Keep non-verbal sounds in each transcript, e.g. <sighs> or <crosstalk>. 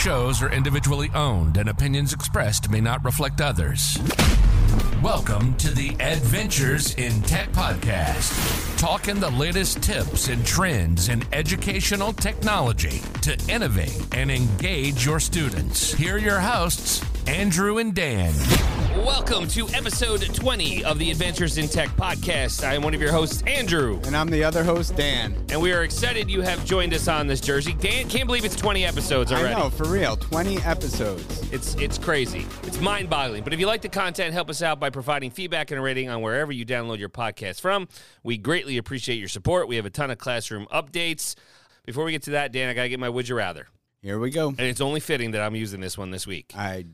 shows are individually owned and opinions expressed may not reflect others. Welcome to the Adventures in Tech podcast, talking the latest tips and trends in educational technology to innovate and engage your students. Here are your hosts, Andrew and Dan. Welcome to episode 20 of the Adventures in Tech podcast. I am one of your hosts, Andrew, And I'm the other host, Dan. and we are excited you have joined us on this jersey. Dan, can't believe it's 20 episodes already. I know, for real. 20 episodes. It's it's crazy. It's mind-boggling. But if you like the content, help us out by providing feedback and a rating on wherever you download your podcast from. We greatly appreciate your support. We have a ton of classroom updates. Before we get to that, Dan, I got to get my would you rather. Here we go. And it's only fitting that I'm using this one this week. I.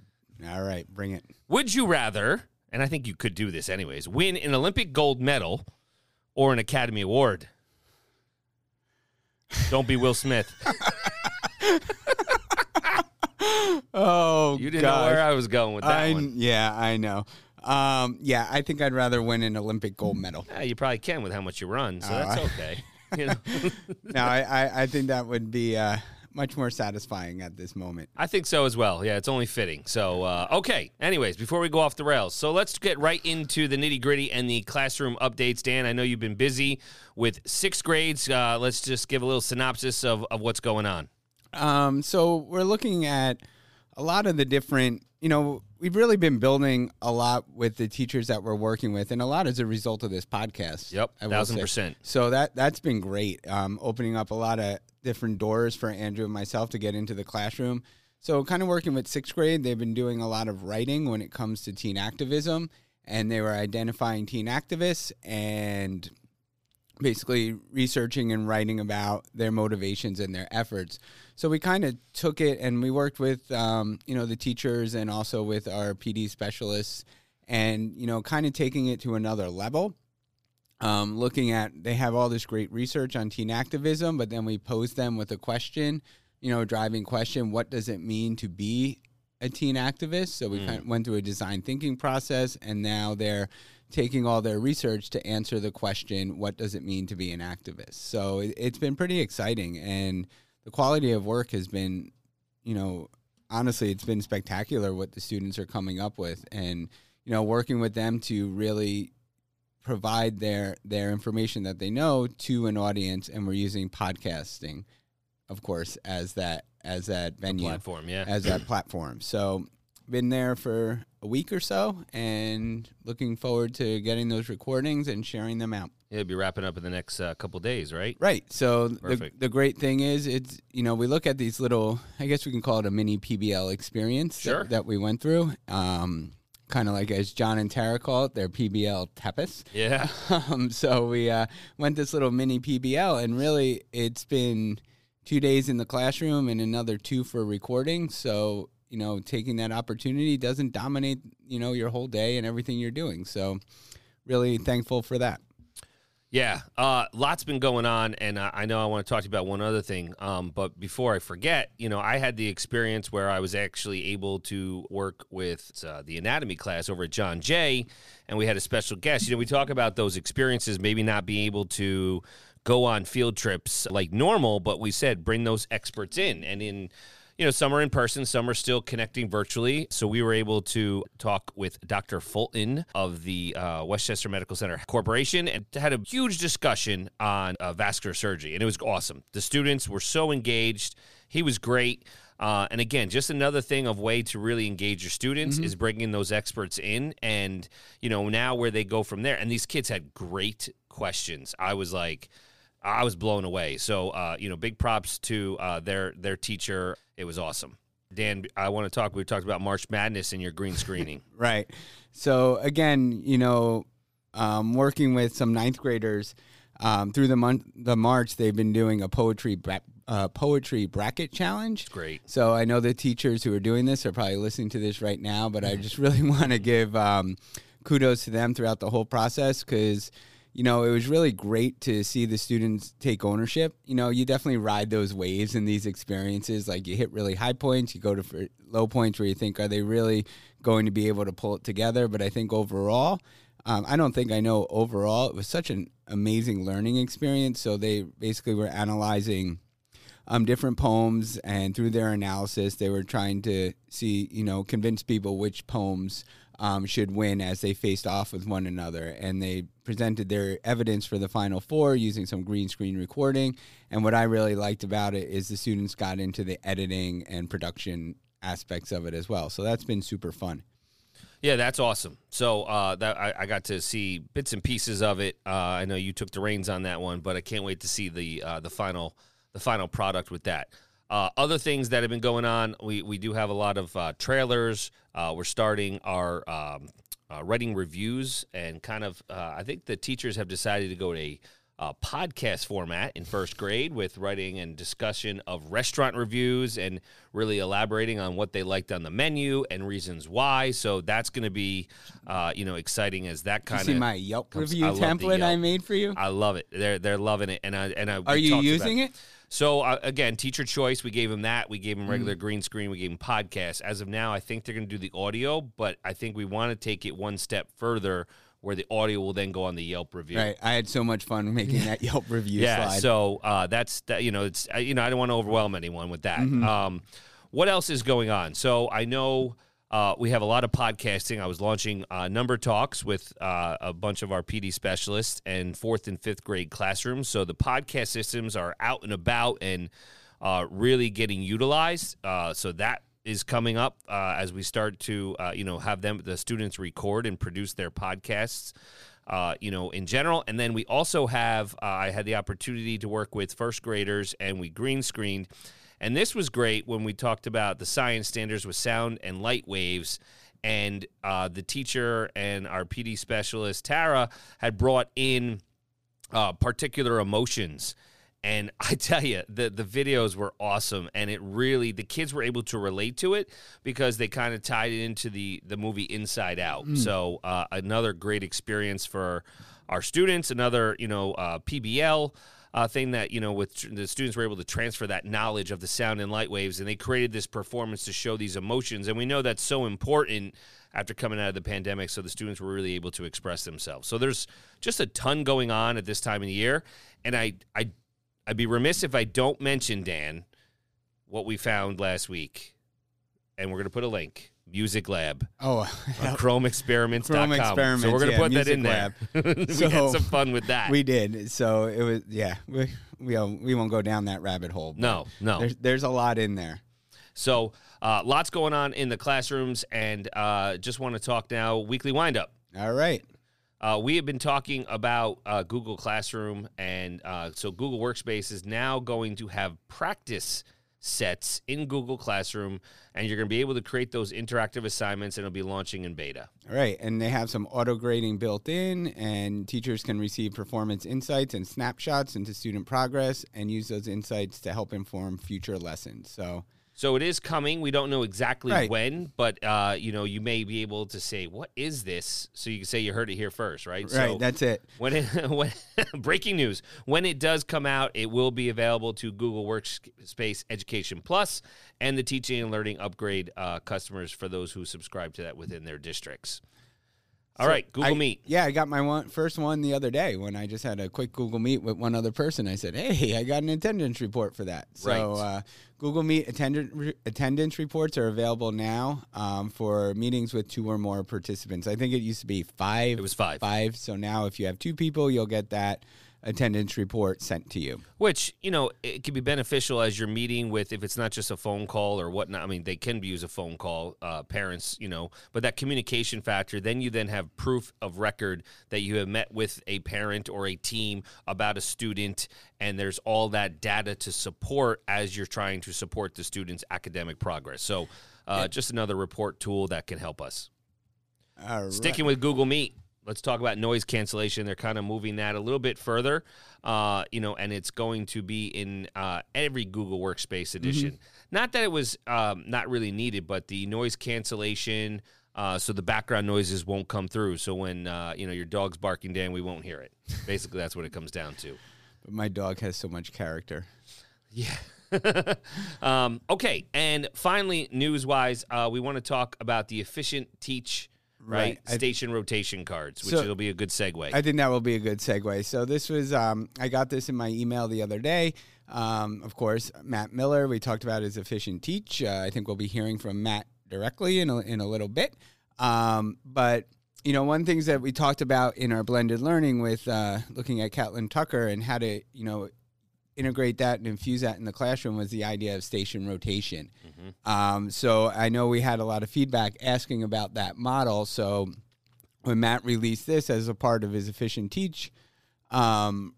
All right, bring it. Would you rather, and I think you could do this anyways, win an Olympic gold medal or an Academy Award? Don't be Will Smith. <laughs> Oh, You didn't gosh. know where I was going with that I, one. Yeah, I know. Um, yeah, I think I'd rather win an Olympic gold medal. Yeah, you probably can with how much you run, so that's Uh, okay. <laughs> You know? no, I, I, I think that would be uh, much more satisfying at this moment. I think so as well. Yeah, it's only fitting. So, uh, okay. Anyways, before we go off the rails, so let's get right into the nitty gritty and the classroom updates. Dan, I know you've been busy with sixth grades. Uh, let's just give a little synopsis of, of what's going on. Um, so we're looking at a lot of the different, you know, we've really been building a lot with the teachers that we're working with, and a lot as a result of this podcast. Yep, thousand percent. So that that's been great, um, opening up a lot of different doors for Andrew and myself to get into the classroom. So kind of working with sixth grade, they've been doing a lot of writing when it comes to teen activism, and they were identifying teen activists and basically researching and writing about their motivations and their efforts. So we kind of took it and we worked with um, you know the teachers and also with our PD specialists, and you know kind of taking it to another level um, looking at they have all this great research on teen activism, but then we pose them with a question, you know, a driving question: What does it mean to be a teen activist? So we kind of went through a design thinking process, and now they're taking all their research to answer the question: What does it mean to be an activist? So it, it's been pretty exciting, and the quality of work has been, you know, honestly, it's been spectacular what the students are coming up with, and you know, working with them to really provide their their information that they know to an audience. And we're using podcasting of course as that as that venue Platform, yeah. as that platform. So been there for a week or so and looking forward to getting those recordings and sharing them out It'll be wrapping up in the next uh, couple days, right? Right. So the, the great thing is it's you know we look at these little I guess we can call it a mini PBL experience Sure. that, that we went through. Um, kind of like as John and Tara call it, their PBL Tepis. Yeah. <laughs> Um, so we uh, went this little mini PBL, and really it's been two days in the classroom and another two for recording. So you know, taking that opportunity doesn't dominate you know your whole day and everything you're doing. So really thankful for that. Yeah, uh, lots been going on, and I know I want to talk to you about one other thing. Um, but before I forget, you know, I had the experience where I was actually able to work with uh, the anatomy class over at John Jay, and we had a special guest. You know, we talk about those experiences, maybe not being able to go on field trips like normal, but we said bring those experts in, and in you know, some are in person, some are still connecting virtually. So we were able to talk with Dr. Fulton of the uh, Westchester Medical Center Corporation and had a huge discussion on uh, vascular surgery. And it was awesome. The students were so engaged. He was great. Uh, and again, just another thing of way to really engage your students is bringing those experts in, and you know now where they go from there. And these kids had great questions. I was like, I was blown away. So, uh, you know, big props to uh, their their teacher. It was awesome. Dan, I want to talk. We talked about March Madness and your green screening. <laughs> Right. So again, you know, um, working with some ninth graders um, through the month, the March, they've been doing a poetry bra- uh, poetry bracket challenge. Great. So I know the teachers who are doing this are probably listening to this right now, but I just <laughs> really want to give um, kudos to them throughout the whole process because you know, it was really great to see the students take ownership. You know, you definitely ride those waves in these experiences. Like you hit really high points, you go to low points where you think, are they really going to be able to pull it together? But I think overall, um, I don't think I know overall. It was such an amazing learning experience. So they basically were analyzing um, different poems, and through their analysis, they were trying to see, you know, convince people which poems um, should win as they faced off with one another. And they presented their evidence for the final four using some green screen recording. And what I really liked about it is the students got into the editing and production aspects of it as well. So that's been super fun. Yeah, that's awesome. So uh, that I, I, got to see bits and pieces of it. Uh, I know you took the reins on that one, but I can't wait to see the uh, the final the final product with that. Uh, other things that have been going on, we we do have a lot of uh, trailers. Uh, we're starting our um, writing reviews and kind of. I think the teachers have decided to go to a uh, podcast format in first grade with writing and discussion of restaurant reviews and really elaborating on what they liked on the menu and reasons why. So that's going to be, uh, you know, exciting as that kind of. See my Yelp comes, review I template Yelp. I made for you. I love it. They're they're loving it, and I and I. Are you using it? So uh, again, teacher choice. We gave them that. We gave them regular mm. green screen. We gave them podcast. As of now, I think they're going to do the audio, but I think we want to take it one step further where the audio will then go on the Yelp review. Right. I had so much fun <laughs> making that Yelp review. yeah. Slide. So uh, that's that. You know, it's uh, you know I don't want to overwhelm anyone with that. Mm-hmm. Um, what else is going on? So I know. Uh, we have a lot of podcasting. I was launching uh, number talks with uh, a bunch of our PD specialists and fourth and fifth grade classrooms. So the podcast systems are out and about and uh, really getting utilized. Uh, so that is coming up uh, as we start to you know have them the students record and produce their podcasts you know in general and then we also have i had the opportunity to work with first graders and we green screened and this was great when we talked about the science standards with sound and light waves and uh, the teacher and our pd specialist tara had brought in uh, particular emotions and <laughs> I tell you, the the videos were awesome, and it really the kids were able to relate to it because they kind of tied it into the the movie Inside Out. Mm. So uh, another great experience for our students. Another you know uh, PBL. Uh, thing that you know with tr- the students were able to transfer that knowledge of the sound and light waves and they created this performance to show these emotions and we know that's so important after coming out of the pandemic so the students were really able to express themselves so there's just a ton going on at this time of the year and i i I'd be remiss if I don't mention, Dan, what we found last week. And we're going to put a link. Music Lab. Oh, chromeexperiments.com. Chrome experiments. So we're going to yeah, put that in Lab. there. <laughs> we so, had some fun with that. We did. So it was, yeah, we, we, we won't go down that rabbit hole. No, no. There's, there's a lot in there. So uh, lots going on in the classrooms. And uh, just want to talk now weekly windup. All right. Uh, we have been talking about uh, Google Classroom, and uh, so Google Workspace is now going to have practice sets in Google Classroom, and you're going to be able to create those interactive assignments, and it'll be launching in beta. All right, and they have some auto grading built in, and teachers can receive performance insights and snapshots into student progress, and use those insights to help inform future lessons. So so it is coming. We don't know exactly right. when, but uh, you know, you may be able to say, "What is this?" So you can say you heard it here first, right? Right. So that's it. When it <laughs> when <laughs> breaking news, when it does come out, it will be available to Google Workspace Education Plus and the Teaching and Learning Upgrade uh, customers for those who subscribe to that within their districts. All so right, Google I, Meet. Yeah, I got my one, first one the other day when I just had a quick Google Meet with one other person. I said, "Hey, I got an attendance report for that." So, right. uh, Google Meet attendance re- attendance reports are available now um, for meetings with two or more participants. I think it used to be five. It was five. Five. So now, if you have two people, you'll get that attendance report sent to you. Which, you know, it can be beneficial as you're meeting with, if it's not just a phone call or whatnot. I mean, they can use a phone call, uh, parents, you know, but that communication factor, then you then have proof of record that you have met with a parent or a team about a student, and there's all that data to support as you're trying to support the student's academic progress. So, uh, yeah. just another report tool that can help us. Sticking with Google Meet let's talk about noise cancellation. They're kind of moving that a little bit further, uh, you know, and it's going to be in uh, every Google Workspace mm-hmm. edition. Mm-hmm. Not that it was um, not really needed, but the noise cancellation. Uh, so the background noises won't come through. So when uh, you know your dog's barking, Dan, we won't hear it. Basically, that's what it comes down to. But my dog has so much character. Yeah. <laughs> um, okay, and finally, news-wise, uh, we want to talk about the efficient teach right? right. Station I, rotation cards, which so will be a good segue. I think that will be a good segue. So this was, um, I got this in my email the other day. Um, of course, Matt Miller, we talked about his efficient teach. Uh, I think we'll be hearing from Matt directly in a, in a little bit. Um, but you know, one things that we talked about in our blended learning with uh, looking at Catlin Tucker and how to, you know, integrate that and infuse that in the classroom was the idea of station rotation. Mm-hmm. Um, so I know we had a lot of feedback asking about that model. So when Matt released this as a part of his Efficient Teach um,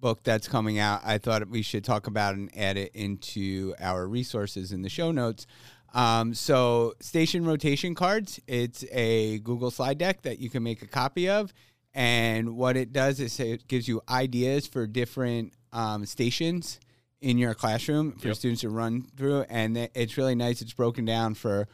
book that's coming out, I thought we should talk about and add it into our resources in the show notes. Um, so station rotation cards, it's a Google slide deck that you can make a copy of. And what it does is it gives you ideas for different um, stations in your classroom for yep. students to run through. And it's really nice. It's broken down for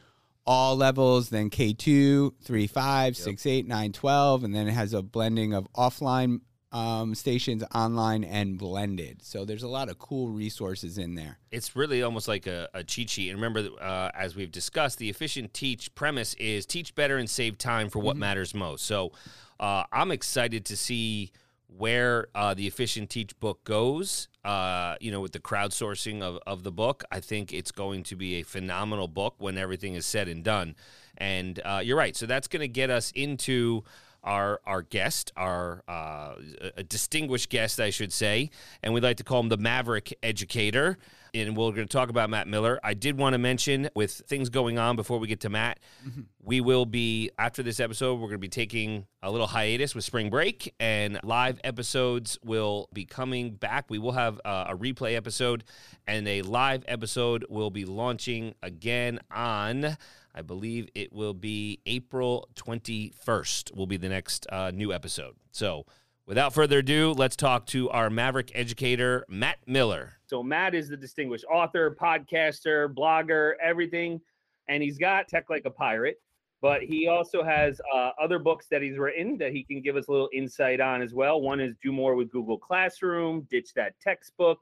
all levels, then K2, 3, 5, yep. 6, 8, 9, 12. And then it has a blending of offline um, stations online and blended. So there's a lot of cool resources in there. It's really almost like a, a cheat sheet. And remember, uh, as we've discussed, the efficient teach premise is teach better and save time for what mm-hmm. matters most. So uh, I'm excited to see where uh, the efficient teach book goes uh, you know with the crowdsourcing of, of the book i think it's going to be a phenomenal book when everything is said and done. And uh, you're right. So that's going to get us into our our guest, our uh, a distinguished guest, I should say, and we'd like to call him the Maverick Educator. And we're going to talk about Matt Miller. I did want to mention, with things going on before we get to Matt, mm-hmm. we will be after this episode. We're going to be taking a little hiatus with spring break, and live episodes will be coming back. We will have uh, a replay episode, and a live episode will be launching again on I believe it will be April 21st, will be the next uh, new episode. So, without further ado, let's talk to our Maverick educator, Matt Miller. So, Matt is the distinguished author, podcaster, blogger, everything. And he's got Tech Like a Pirate, but he also has uh, other books that he's written that he can give us a little insight on as well. One is Do More with Google Classroom, Ditch That Textbook,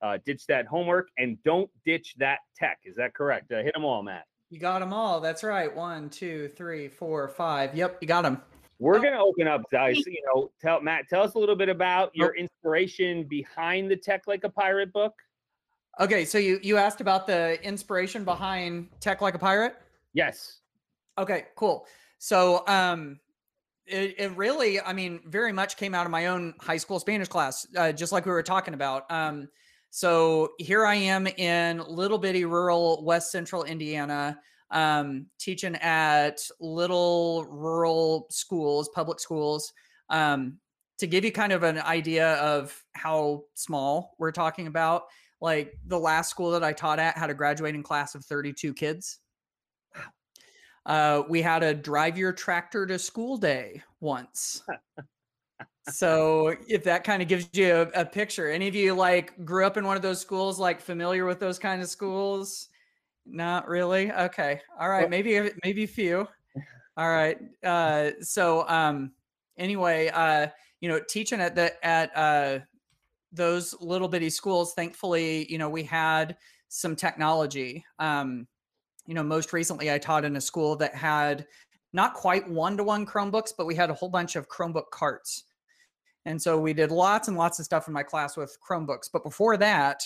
uh, Ditch That Homework, and Don't Ditch That Tech. Is that correct? Uh, hit them all, Matt. You got them all. That's right. One, two, three, four, five. Yep, you got them. We're gonna open up, guys. You know, tell Matt, tell us a little bit about your inspiration behind the Tech Like a Pirate book. Okay, so you you asked about the inspiration behind Tech Like a Pirate. Yes. Okay, cool. So, um, it, it really, I mean, very much came out of my own high school Spanish class, uh, just like we were talking about. Um, so here I am in little bitty rural West Central Indiana, um, teaching at little rural schools, public schools. Um, to give you kind of an idea of how small we're talking about, like the last school that I taught at had a graduating class of 32 kids. Uh, we had a drive your tractor to school day once. <laughs> so if that kind of gives you a, a, picture any of you like grew up in one of those schools like familiar with those kind of schools? Not really? Okay. All right. Maybe maybe a few. All right. Uh so um anyway uh you know teaching at the at uh those little bitty schools thankfully you know we had some technology. Um you know most recently i taught in a school that had not quite one-to-one chromebooks but we had a whole bunch of chromebook carts and so we did lots and lots of stuff in my class with Chromebooks. But before that,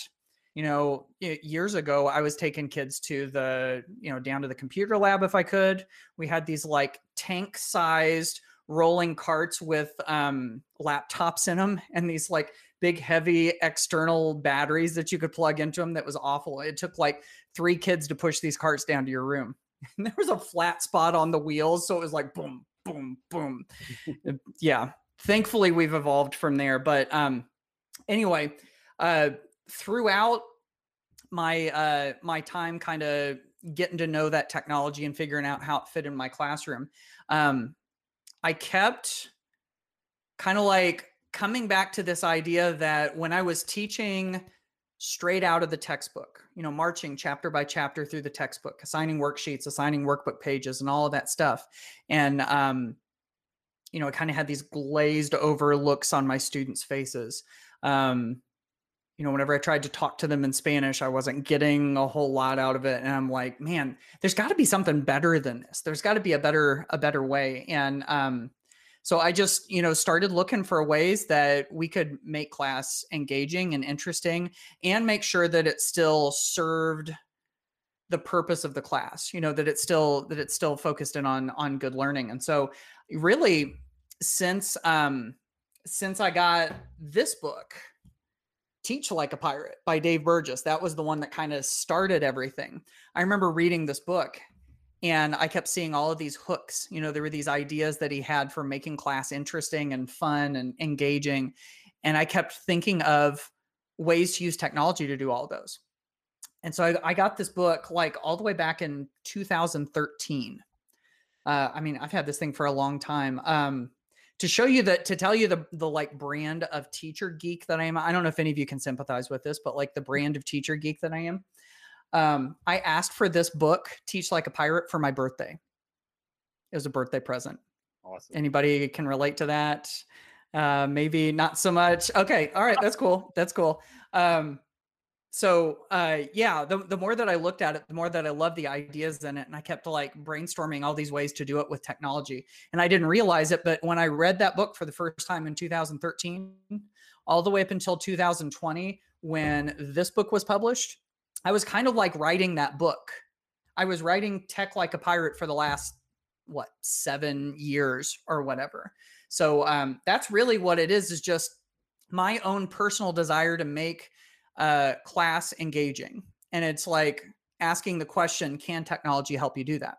you know, years ago, I was taking kids to the, you know, down to the computer lab if I could. We had these like tank sized rolling carts with um, laptops in them and these like big, heavy external batteries that you could plug into them. That was awful. It took like three kids to push these carts down to your room. And <laughs> there was a flat spot on the wheels. So it was like boom, boom, boom. <laughs> yeah thankfully we've evolved from there but um anyway uh throughout my uh my time kind of getting to know that technology and figuring out how it fit in my classroom um i kept kind of like coming back to this idea that when i was teaching straight out of the textbook you know marching chapter by chapter through the textbook assigning worksheets assigning workbook pages and all of that stuff and um you know, I kind of had these glazed over looks on my students' faces. Um, you know, whenever I tried to talk to them in Spanish, I wasn't getting a whole lot out of it. And I'm like, man, there's got to be something better than this. There's got to be a better, a better way. And um, So I just, you know, started looking for ways that we could make class engaging and interesting and make sure that it still served the purpose of the class, you know, that it's still that it's still focused in on on good learning. And so really since um since I got this book, Teach Like a Pirate by Dave Burgess, that was the one that kind of started everything. I remember reading this book and I kept seeing all of these hooks. You know, there were these ideas that he had for making class interesting and fun and engaging. And I kept thinking of ways to use technology to do all those. And so I, I got this book like all the way back in 2013. Uh, I mean, I've had this thing for a long time. Um, to show you that to tell you the the like brand of teacher geek that I am. I don't know if any of you can sympathize with this, but like the brand of teacher geek that I am. Um, I asked for this book, Teach Like a Pirate, for my birthday. It was a birthday present. Awesome. Anybody can relate to that? Uh, maybe not so much. Okay, all right, that's cool. That's cool. Um, so uh yeah the, the more that i looked at it the more that i loved the ideas in it and i kept like brainstorming all these ways to do it with technology and i didn't realize it but when i read that book for the first time in 2013 all the way up until 2020 when this book was published i was kind of like writing that book. I was writing tech like a pirate for the last what seven years or whatever. So um that's really what it is is just my own personal desire to make uh, class engaging. And it's like asking the question, can technology help you do that?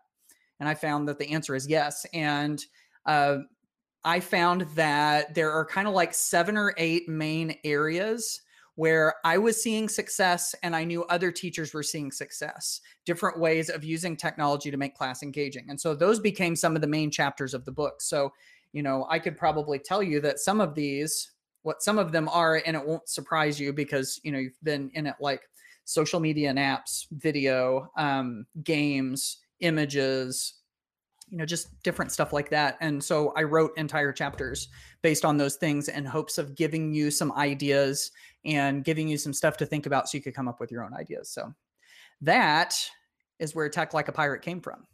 And I found that the answer is yes. And uh, I found that there are kind of like seven or eight main areas where I was seeing success and I knew other teachers were seeing success, different ways of using technology to make class engaging. And so those became some of the main chapters of the book. So, you know, I could probably tell you that some of these what some of them are and it won't surprise you because you know you've been in it like social media and apps video um, games images you know just different stuff like that. And so i wrote entire chapters based on those things in hopes of giving you some ideas and giving you some stuff to think about so you could come up with your own ideas. So that is where tech like a pirate came from.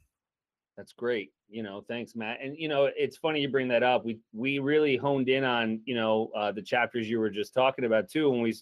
That's great. You know, thanks, Matt. And you know, it's funny you bring that up. We we really honed in on you know uh, the chapters you were just talking about too, when we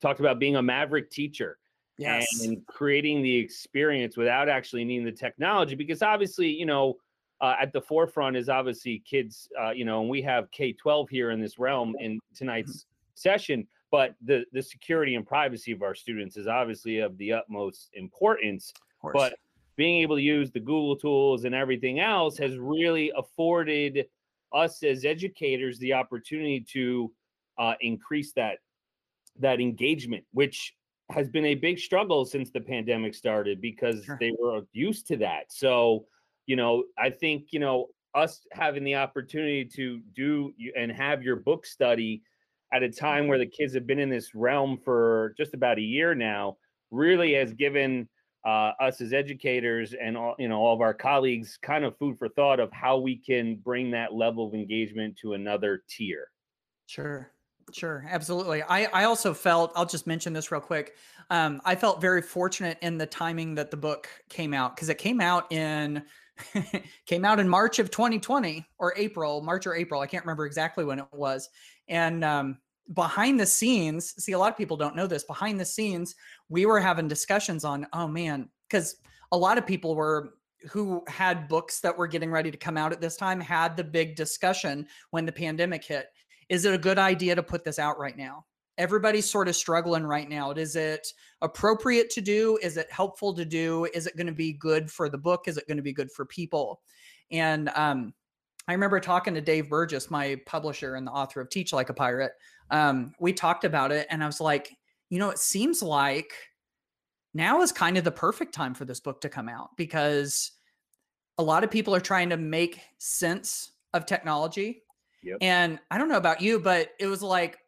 talked about being a maverick teacher. Yes. And creating the experience without actually needing the technology, because obviously, you know, uh, at the forefront is obviously kids. Uh, you know, and we have K twelve here in this realm in tonight's session. But the the security and privacy of our students is obviously of the utmost importance. But being able to use the Google tools and everything else has really afforded us as educators the opportunity to uh, increase that that engagement, which has been a big struggle since the pandemic started because sure. they were used to that. So, you know, I think you know us having the opportunity to do and have your book study at a time where the kids have been in this realm for just about a year now really has given uh, us as educators and all you know all of our colleagues kind of food for thought of how we can bring that level of engagement to another tier. Sure sure absolutely. I i also felt i'll just mention this real quick um, i felt very fortunate in the timing that the book came out because it came out in <laughs> came out in march of 2020 or april march or april i can't remember exactly when it was. And um, behind the scenes, see, a lot of people don't know this. Behind the scenes, we were having discussions on, oh man, because a lot of people were who had books that were getting ready to come out at this time had the big discussion when the pandemic hit. Is it a good idea to put this out right now? Everybody's sort of struggling right now. Is it appropriate to do? Is it helpful to do? Is it going to be good for the book? Is it going to be good for people? And um, I remember talking to Dave Burgess, my publisher and the author of Teach Like a Pirate. Um, we talked about it, and I was like, you know, it seems like now is kind of the perfect time for this book to come out because a lot of people are trying to make sense of technology. Yep. And I don't know about you, but it was like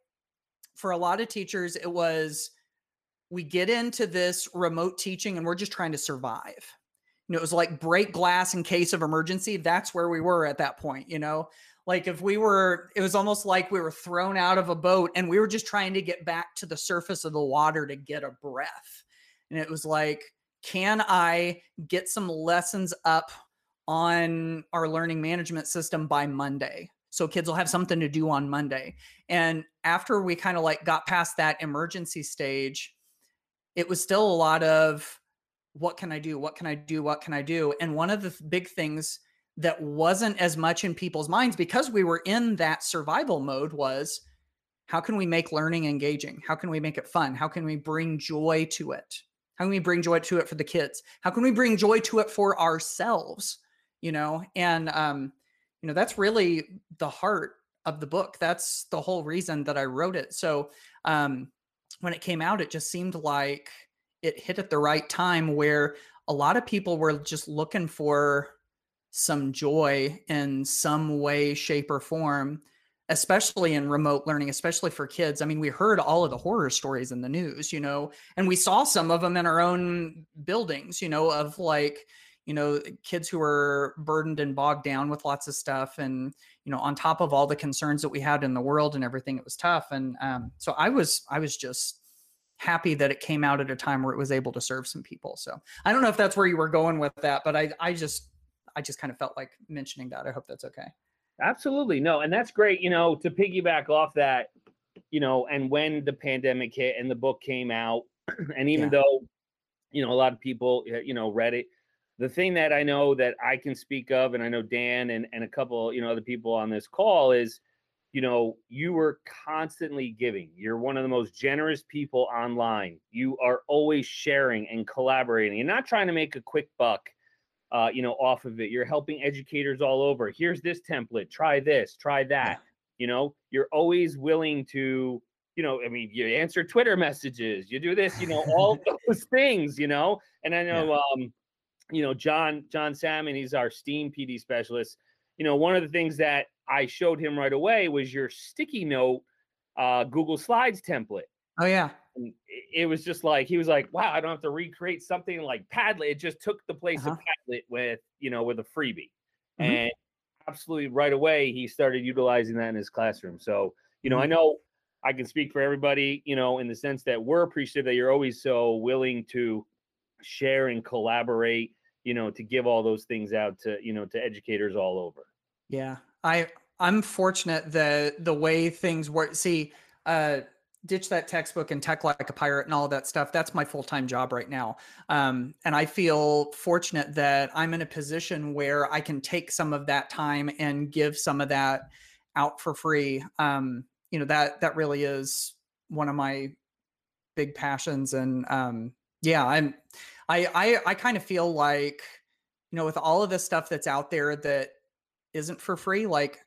for a lot of teachers, it was we get into this remote teaching and we're just trying to survive you know, it was like break glass in case of emergency. That's where we were at that point, you know. Like if we were, it was almost like we were thrown out of a boat and we were just trying to get back to the surface of the water to get a breath. And it was like, can I get some lessons up on our learning management system by Monday? so kids will have something to do on Monday. And after we kind of like got past that emergency stage, it was still a lot of what can I do? What can I do? What can I do? And one of the big things that wasn't as much in people's minds because we were in that survival mode was how can we make learning engaging? How can we make it fun? How can we bring joy to it? How can we bring joy to it for the kids? How can we bring joy to it for ourselves? You know, and um, you know that's really the heart of the book that's the whole reason that i wrote it so um when it came out it just seemed like it hit at the right time where a lot of people were just looking for some joy in some way shape or form especially in remote learning especially for kids. I mean we heard all of the horror stories in the news you know and we saw some of them in our own buildings you know of like you know kids who are burdened and bogged down with lots of stuff and you know on top of all the concerns that we had in the world and everything it was tough. And um, so i was i was just happy that it came out at a time where it was able to serve some people. So i don't know if that's where you were going with that but i i just i just kind of felt like mentioning that. I hope that's okay. Absolutely. No and that's great you know to piggyback off that you know and when the pandemic hit and the book came out <clears throat> and even yeah. though you know a lot of people uh, you know read it the thing that I know that I can speak of, and I know Dan and, and a couple, you know, other people on this call is, you know, you were constantly giving. You're one of the most generous people online. You are always sharing and collaborating and not trying to make a quick buck, uh, you know, off of it. You're helping educators all over. Here's this template. Try this. Try that. Yeah. You know, you're always willing to, you know, I mean, you answer Twitter messages. You do this. You know, all <laughs> those things. You know, and I know. Yeah. um you know, John John Salmon, he's our Steam PD specialist. You know, one of the things that I showed him right away was your sticky note uh, Google Slides template. Oh yeah. And it was just like he was like, "Wow, I don't have to recreate something like Padlet." It just took the place uh-huh. of Padlet with you know with a freebie, mm-hmm. and absolutely right away he started utilizing that in his classroom. So you know, mm-hmm. I know I can speak for everybody, you know, in the sense that we're appreciative that you're always so willing to share and collaborate you know to give all those things out to you know to educators all over yeah i i'm fortunate that the way things work see uh ditch that textbook and tech like a pirate and all that stuff that's my full-time job right now. Um, and i feel fortunate that i'm in a position where i can take some of that time and give some of that out for free. Um, you know that that really is one of my big passions and um, yeah i'm I I, I kind of feel like, you know, with all of this stuff that's out there that isn't for free, like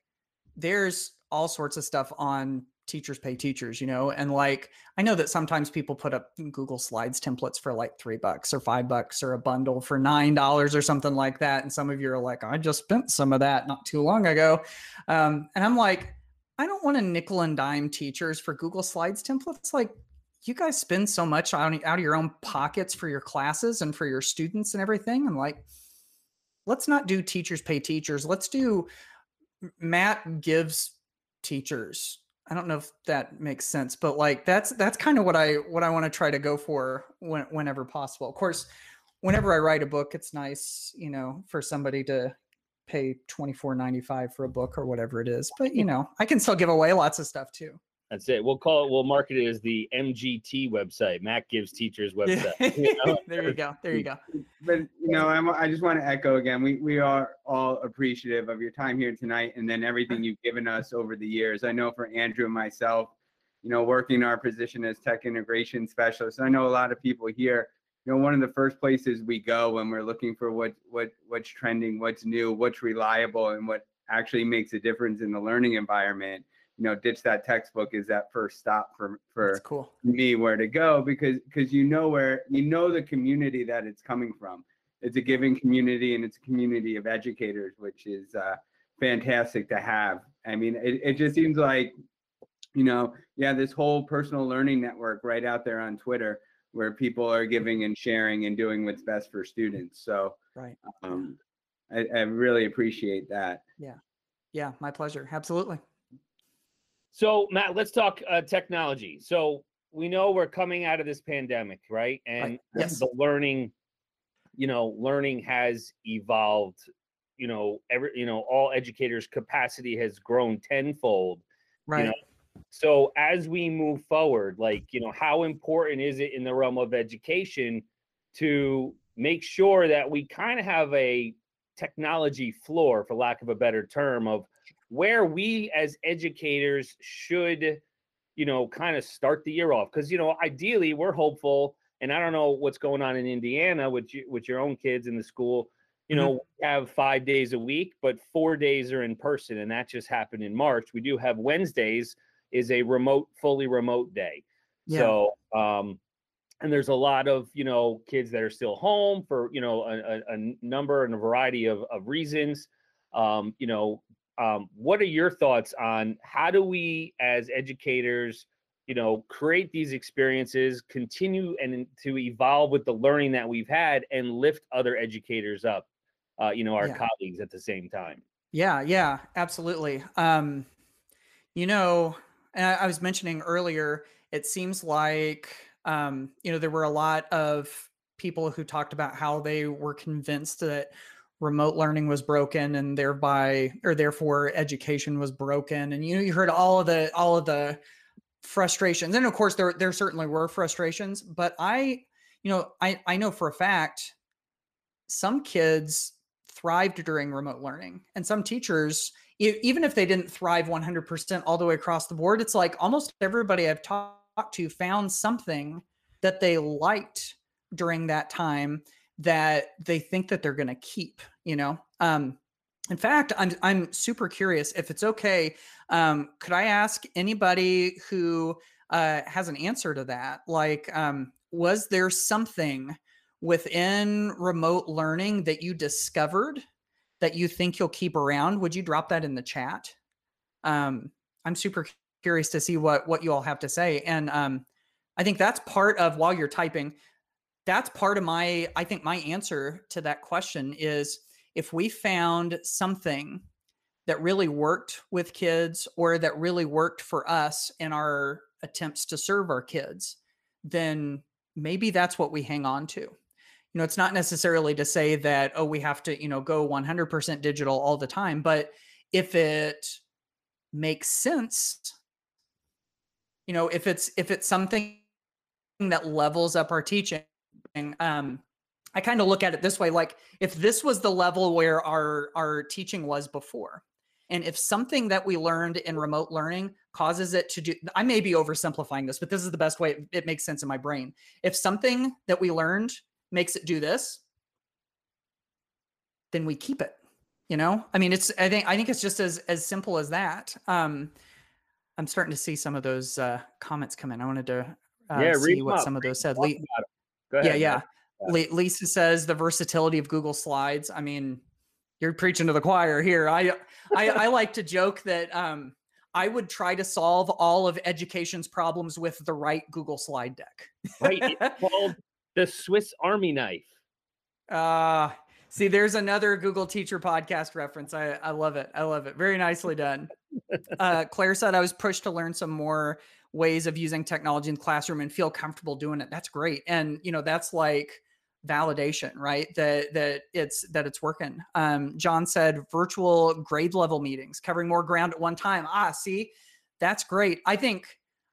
there's all sorts of stuff on teachers pay teachers, you know, and like I know that sometimes people put up Google Slides templates for like three bucks or five bucks or a bundle for nine dollars or something like that. And some of you are like, I just spent some of that not too long ago. Um, and I'm like, I don't want to nickel and dime teachers for Google Slides templates. Like, you guys spend so much out, out of your own pockets for your classes and for your students and everything. And like, let's not do teachers pay teachers. Let's do Matt gives teachers. I don't know if that makes sense, but like that's that's kind of what I what I want to try to go for when, whenever possible. Of course, whenever I write a book, it's nice, you know, for somebody to pay twenty four ninety five for a book or whatever it is. But you know, I can still give away lots of stuff too. That's it. We'll call it. We'll market it as the MGT website. Matt gives teachers website. <laughs> You know? there you go. There you go. But you know, I'm, i just want to echo again. We we are all appreciative of your time here tonight, and then everything you've given us over the years. I know for Andrew and myself, you know, working our position as tech integration specialists, I know a lot of people here. You know, one of the first places we go when we're looking for what what what's trending, what's new, what's reliable, and what actually makes a difference in the learning environment you know ditch that textbook is that first stop for for cool. me where to go because because you know where you know the community that it's coming from. It's a giving community and it's a community of educators which is uh, fantastic to have. I mean it, it just seems like you know yeah this whole personal learning network right out there on twitter where people are giving and sharing and doing what's best for students. So right. um, I, I really appreciate that. Yeah. Yeah my pleasure. Absolutely so, Matt, let's talk uh, technology. So, we know we're coming out of this pandemic, right? And. Yes. the learning, you know, learning has evolved, you know every you know all educators capacity has grown tenfold right know, so as we move forward like you know how important is it in the realm of education to make sure that we kind of have a technology floor for lack of a better term of where we as educators should you know kind of start the year off because you know ideally we're hopeful and i don't know what's going on in indiana with you with your own kids in the school you mm-hmm. know mm-hmm. have five days a week but four days are in person and that just happened in march we do have wednesdays is a remote fully remote day yeah. so um and there's a lot of you know kids that are still home for you know a, a, a number and a variety of, of reasons um, you know um, what are your thoughts on how do we as educators you know create these experiences continue and to evolve with the learning that we've had and lift other educators up uh, you know our yeah. colleagues at the same time yeah yeah absolutely um, you know i was mentioning earlier it seems like um, you know there were a lot of people who talked about how they were convinced that remote learning was broken and thereby or therefore education was broken. And you know you heard all of the all of the frustrations. And of course there there certainly were frustrations but i you know i i know for a fact some kids thrived during remote learning and some teachers even if they didn't thrive 100% all the way across the board it's like almost everybody i've talked to found something that they liked during that time that they think that they're going to keep you know um in fact i'm i'm super curious if it's okay um could i ask anybody who uh has an answer to that? Like um was there something within remote learning that you discovered that you think you'll keep around? Would you drop that in the chat? Um i'm super curious to see what what you all have to say. And um i think that's part of while you're typing that's part of my i think my answer to that question is if we found something that really worked with kids or that really worked for us in our attempts to serve our kids then maybe that's what we hang on to. You know it's not necessarily to say that oh we have to you know go 100% digital all the time but if it makes sense you know if it's if it's something that levels up our teaching um, I kind of look at it this way like if this was the level where our our teaching was before and if something that we learned in remote learning causes it to do I may be oversimplifying this but this is the best way it, it makes sense in my brain. If something that we learned makes it do this then we keep it you know? I mean it's I think I think it's just as as simple as that. Um I'm starting to see some of those uh comments come in. I wanted to uh, yeah, see what some of those said. Le- yeah, yeah. Lisa says the versatility of Google Slides. I mean, you're preaching to the choir here. I I, I <laughs> like to joke that um, I would try to solve all of education's problems with the right Google slide deck. right. It's <laughs> called the Swiss Army knife. Uh see, there's another Google Teacher podcast reference. I, I love it. I love it. Very nicely done. <laughs> Uh, Claire said I was pushed to learn some more ways of using technology in the classroom and feel comfortable doing it that's great and you know that's like validation right? That that it's that it's working. Um, john said virtual grade level meetings covering more ground at one time. Ah see that's great. I think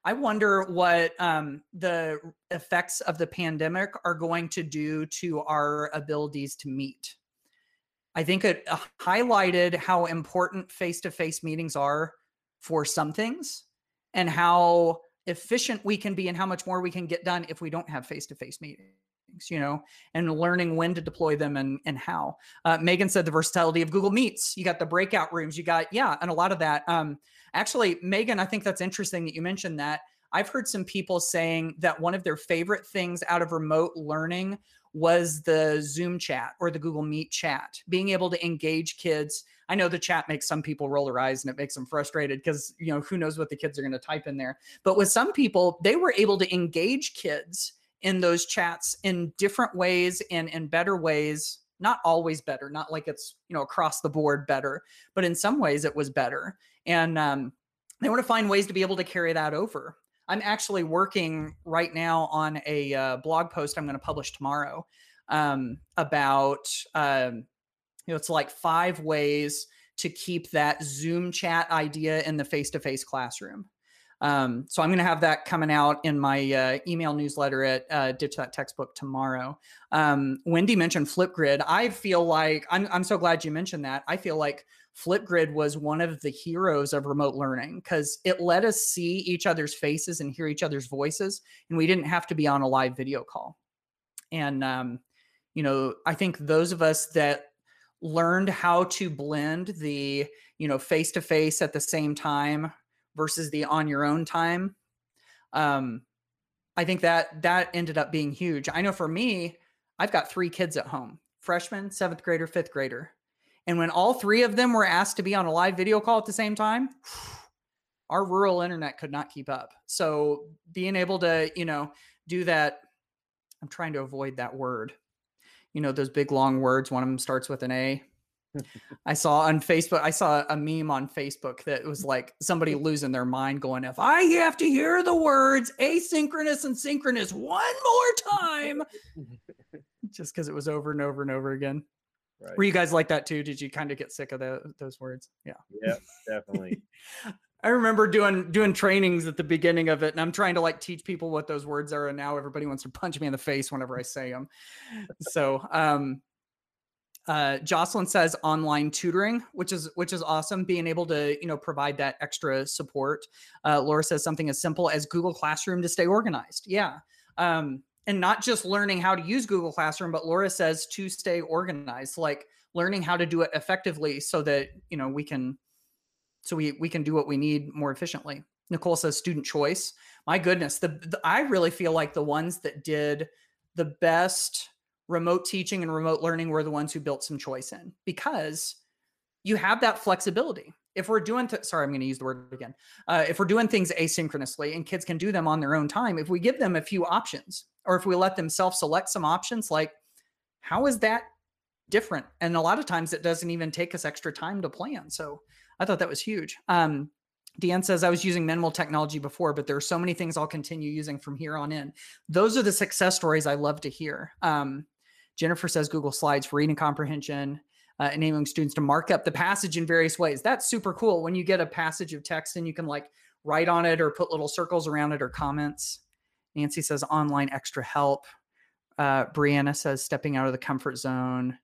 i wonder what um, the effects of the pandemic are going to do to our abilities to meet. I think it uh, highlighted how important face-to-face meetings are for some things and how efficient we can be and how much more we can get done if we don't have face-to-face meetings you know and learning when to deploy them and and how. Uh, megan said the versatility of google meets. You got the breakout rooms. You got yeah and a lot of that. Um actually megan i think that's interesting that you mentioned that. I've heard some people saying that one of their favorite things out of remote learning was the zoom chat or the google meet chat being able to engage kids. I know the chat makes some people roll their eyes and it makes them frustrated because, you know, who knows what the kids are going to type in there. But with some people, they were able to engage kids in those chats in different ways and in better ways not always better not like it's you know across the board better but in some ways it was better and um, they want to find ways to be able to carry that over i'm actually working right now on a uh, blog post i'm going to publish tomorrow um, about um, You know, it's like five ways to keep that Zoom chat idea in the face to face classroom. Um, so I'm going to have that coming out in my uh, email newsletter at uh, Ditch That Textbook tomorrow. Um, Wendy mentioned Flipgrid. I feel like I'm, I'm so glad you mentioned that. I feel like Flipgrid was one of the heroes of remote learning because it let us see each other's faces and hear each other's voices, and we didn't have to be on a live video call. And um, you know, I think those of us that learned how to blend the you know face to face at the same time versus the on your own time. Um i think that that ended up being huge. I know for me i've got three kids at home freshman seventh grader fifth grader. And when all three of them were asked to be on a live video call at the same time <sighs> our rural internet could not keep up. So being able to you know do that i'm trying to avoid that word. You know those big long words one of them starts with an a I saw on Facebook, I saw a meme on Facebook that was like somebody losing their mind going, if I have to hear the words asynchronous and synchronous one more time, just because it was over and over and over again. Right. Were you guys like that too? Did you kind of get sick of the, those words? Yeah. Yeah, definitely. <laughs> I remember doing doing trainings at the beginning of it, and I'm trying to like teach people what those words are, and now everybody wants to punch me in the face whenever I say them. So, um, uh, Jocelyn says online tutoring, which is which is awesome. Being able to you know provide that extra support. Uh, Laura says something as simple as Google Classroom to stay organized. Yeah, um, and not just learning how to use Google Classroom, but Laura says to stay organized, like learning how to do it effectively, so that you know we can so we we can do what we need more efficiently. Nicole says student choice. My goodness, the, the I really feel like the ones that did the best remote teaching and remote learning were the ones who built some choice in because you have that flexibility. If we're doing, th- sorry, I'm going to use the word again. Uh, if we're doing things asynchronously and kids can do them on their own time, if we give them a few options, or if we let them self-select some options, like how is that different? And a lot of times it doesn't even take us extra time to plan. So I thought that was huge. Um, Deanne says, I was using minimal technology before, but there are so many things I'll continue using from here on in. Those are the success stories I love to hear. Um, Jennifer says Google Slides for reading comprehension, uh, enabling students to mark up the passage in various ways. That's super cool when you get a passage of text and you can like write on it or put little circles around it or comments. Nancy says online extra help. Uh, Brianna says stepping out of the comfort zone.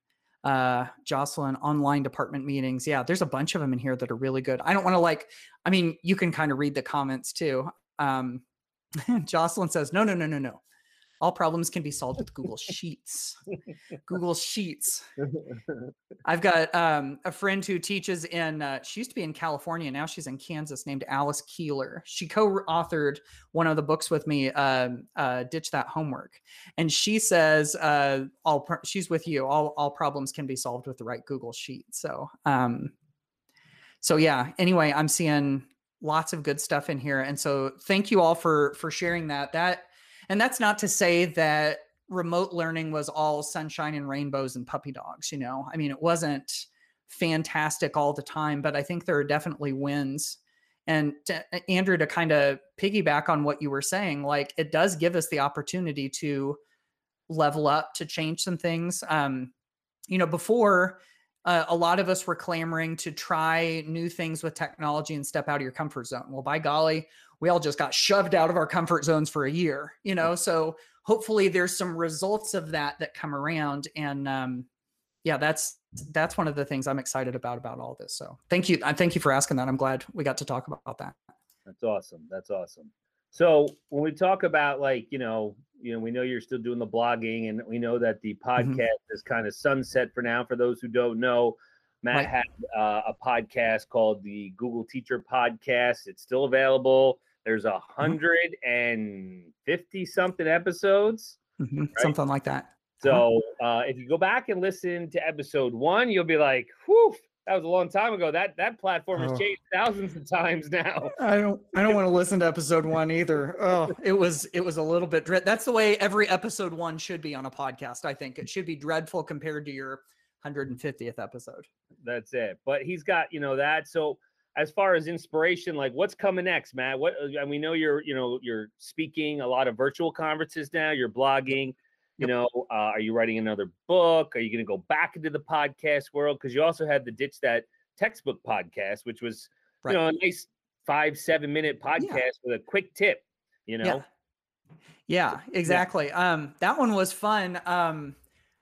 Uh, Jocelyn, online department meetings. Yeah, there's a bunch of them in here that are really good. I don't want to like, I mean, you can kind of read the comments too. Um, <laughs> Jocelyn says, no, no, no, no, no all problems can be solved with Google <laughs> Sheets. Google Sheets. <laughs> I've got um, a friend who teaches in, uh, she used to be in California. Now she's in Kansas, named Alice Keeler. She co authored one of the books with me, uh, uh, Ditch That Homework. And she says, uh, all pro- she's with you, all, all problems can be solved with the right Google Sheet. So, um, so yeah, anyway, I'm seeing lots of good stuff in here. And so thank you all for, for sharing that. That, and that's not to say that remote learning was all sunshine and rainbows and puppy dogs, you know. I mean, it wasn't fantastic all the time, but I think there are definitely wins. And to, Andrew, to kind of piggyback on what you were saying, like it does give us the opportunity to level up, to change some things. Um, you know, before uh, a lot of us were clamoring to try new things with technology and step out of your comfort zone. Well, by golly, we all just got shoved out of our comfort zones for a year, you know? So hopefully there's some results of that that come around. And um, yeah, that's, that's one of the things I'm excited about, about all this. So thank you. I thank you for asking that. I'm glad we got to talk about that. That's awesome. That's awesome. So when we talk about like, you know, you know, we know you're still doing the blogging and we know that the mm-hmm. podcast mm-hmm. is kind of sunset for now. For those who don't know, Matt right. had uh, a podcast called the Google Teacher Podcast. It's still available. There's a mm-hmm. hundred and fifty something episodes, mm-hmm. right? something like that. So uh, if you go back and listen to episode one, you'll be like, "Whew, that was a long time ago. That that platform has oh. changed thousands of times now." <laughs> I don't I don't want to listen to episode one either. Oh, it was it was a little bit dread. That's the way every episode one should be on a podcast. I think it should be dreadful compared to your 150th episode. That's it. But he's got you know that so as far as inspiration, like what's coming next, Matt? What uh, and we know you're, you know, you're speaking a lot of virtual conferences now. You're blogging. You know, uh, are you writing another book? Are you going to go back into the podcast world? Because you also had the Ditch That Textbook podcast, which was, Right. you know, a nice five, seven minute podcast with a quick tip, you know? Yeah, exactly. Um, that one was fun. Um,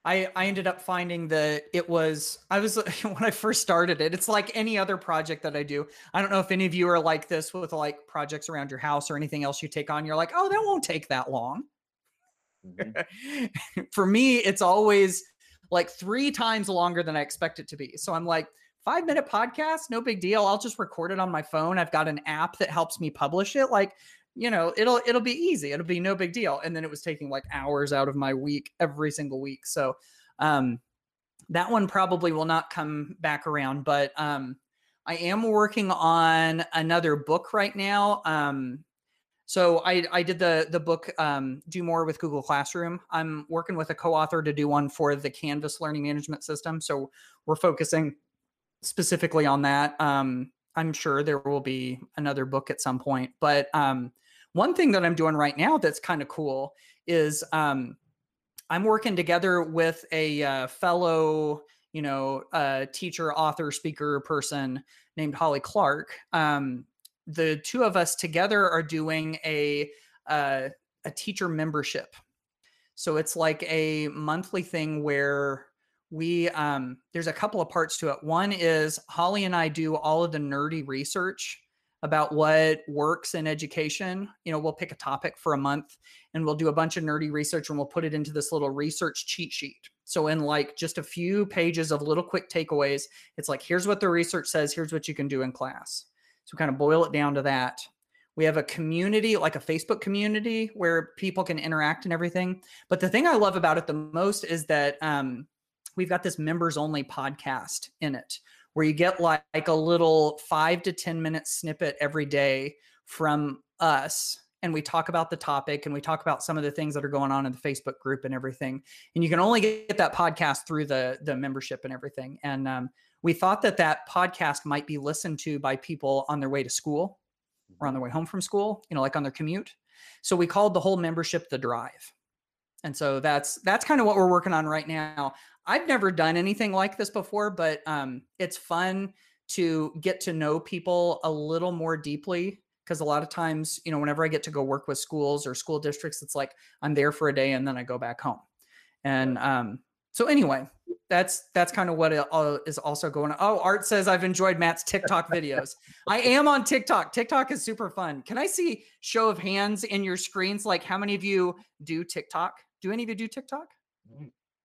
I I ended up finding that it was I was <laughs> when I first started it. It's like any other project that I do. I don't know if any of you are like this with like projects around your house or anything else you take on. You're like, oh, that won't take that long. Mhm. <laughs> For me, it's always like three times longer than I expect it to be. So I'm like, five minute podcast, no big deal. I'll just record it on my phone. I've got an app that helps me publish it. Like, you know, it'll it'll be easy. It'll be no big deal. And then it was taking like hours out of my week every single week. So um that one probably will not come back around, but um I am working on another book right now. Um so I, I did the the book um, do more with Google Classroom. I'm working with a co-author to do one for the Canvas learning management system. So we're focusing specifically on that. Um, I'm sure there will be another book at some point. But um, one thing that I'm doing right now that's kind of cool is um, I'm working together with a uh, fellow, you know, uh, teacher, author, speaker person named Holly Clark. Um, the two of us together are doing a uh, a teacher membership. So it's like a monthly thing where we um there's a couple of parts to it. One is Holly and I do all of the nerdy research about what works in education. You know, we'll pick a topic for a month and we'll do a bunch of nerdy research and we'll put it into this little research cheat sheet. So in like just a few pages of little quick takeaways, it's like here's what the research says, here's what you can do in class. So kind of boil it down to that. We have a community, like a Facebook community, where people can interact and everything. But the thing I love about it the most is that um, we've got this members only podcast in it, where you get like, like a little five to 10 minute snippet every day from us. And we talk about the topic and we talk about some of the things that are going on in the Facebook group and everything. And you can only get that podcast through the the membership and everything. And um, we thought that that podcast might be listened to by people on their way to school or on their way home from school, you know, like on their commute. So we called the whole membership the drive. And so that's that's kind of what we're working on right now. I've never done anything like this before, but um, it's fun to get to know people a little more deeply because a lot of times, you know, whenever I get to go work with schools or school districts, it's like I'm there for a day and then I go back home. And um, so anyway, that's that's kind of what it all is also going on. Oh, Art says I've enjoyed Matt's TikTok videos. I <laughs> am on TikTok. TikTok is super fun. Can I see show of hands in your screens? Like how many of you do TikTok? Do any of you do TikTok?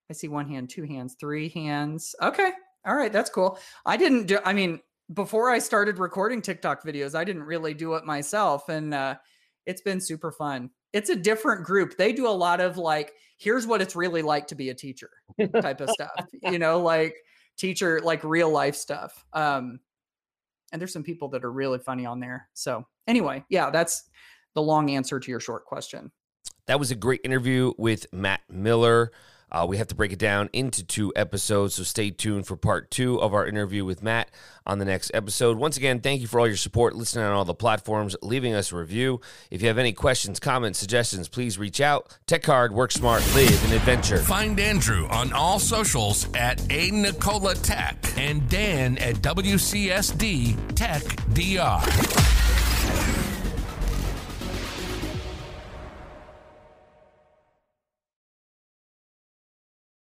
I see one hand, two hands, three hands. Okay. All right, that's cool. I didn't do I mean, before I started recording TikTok videos, I didn't really do it myself and uh it's been super fun. It's a different group. They do a lot of like here's what it's really like to be a teacher type of stuff. <laughs> You know, like teacher like real life stuff. Um and there's some people that are really funny on there. So, anyway, yeah, that's the long answer to your short question. That was a great interview with Matt Miller. Uh, we have to break it down into two episodes, so stay tuned for part two of our interview with Matt on the next episode. Once again, thank you for all your support, listening on all the platforms, leaving us a review. If you have any questions, comments, suggestions, please reach out. Tech Card, work smart, live an adventure. Find Andrew on all socials at A Nicola Tech and Dan at WCSD Tech DR.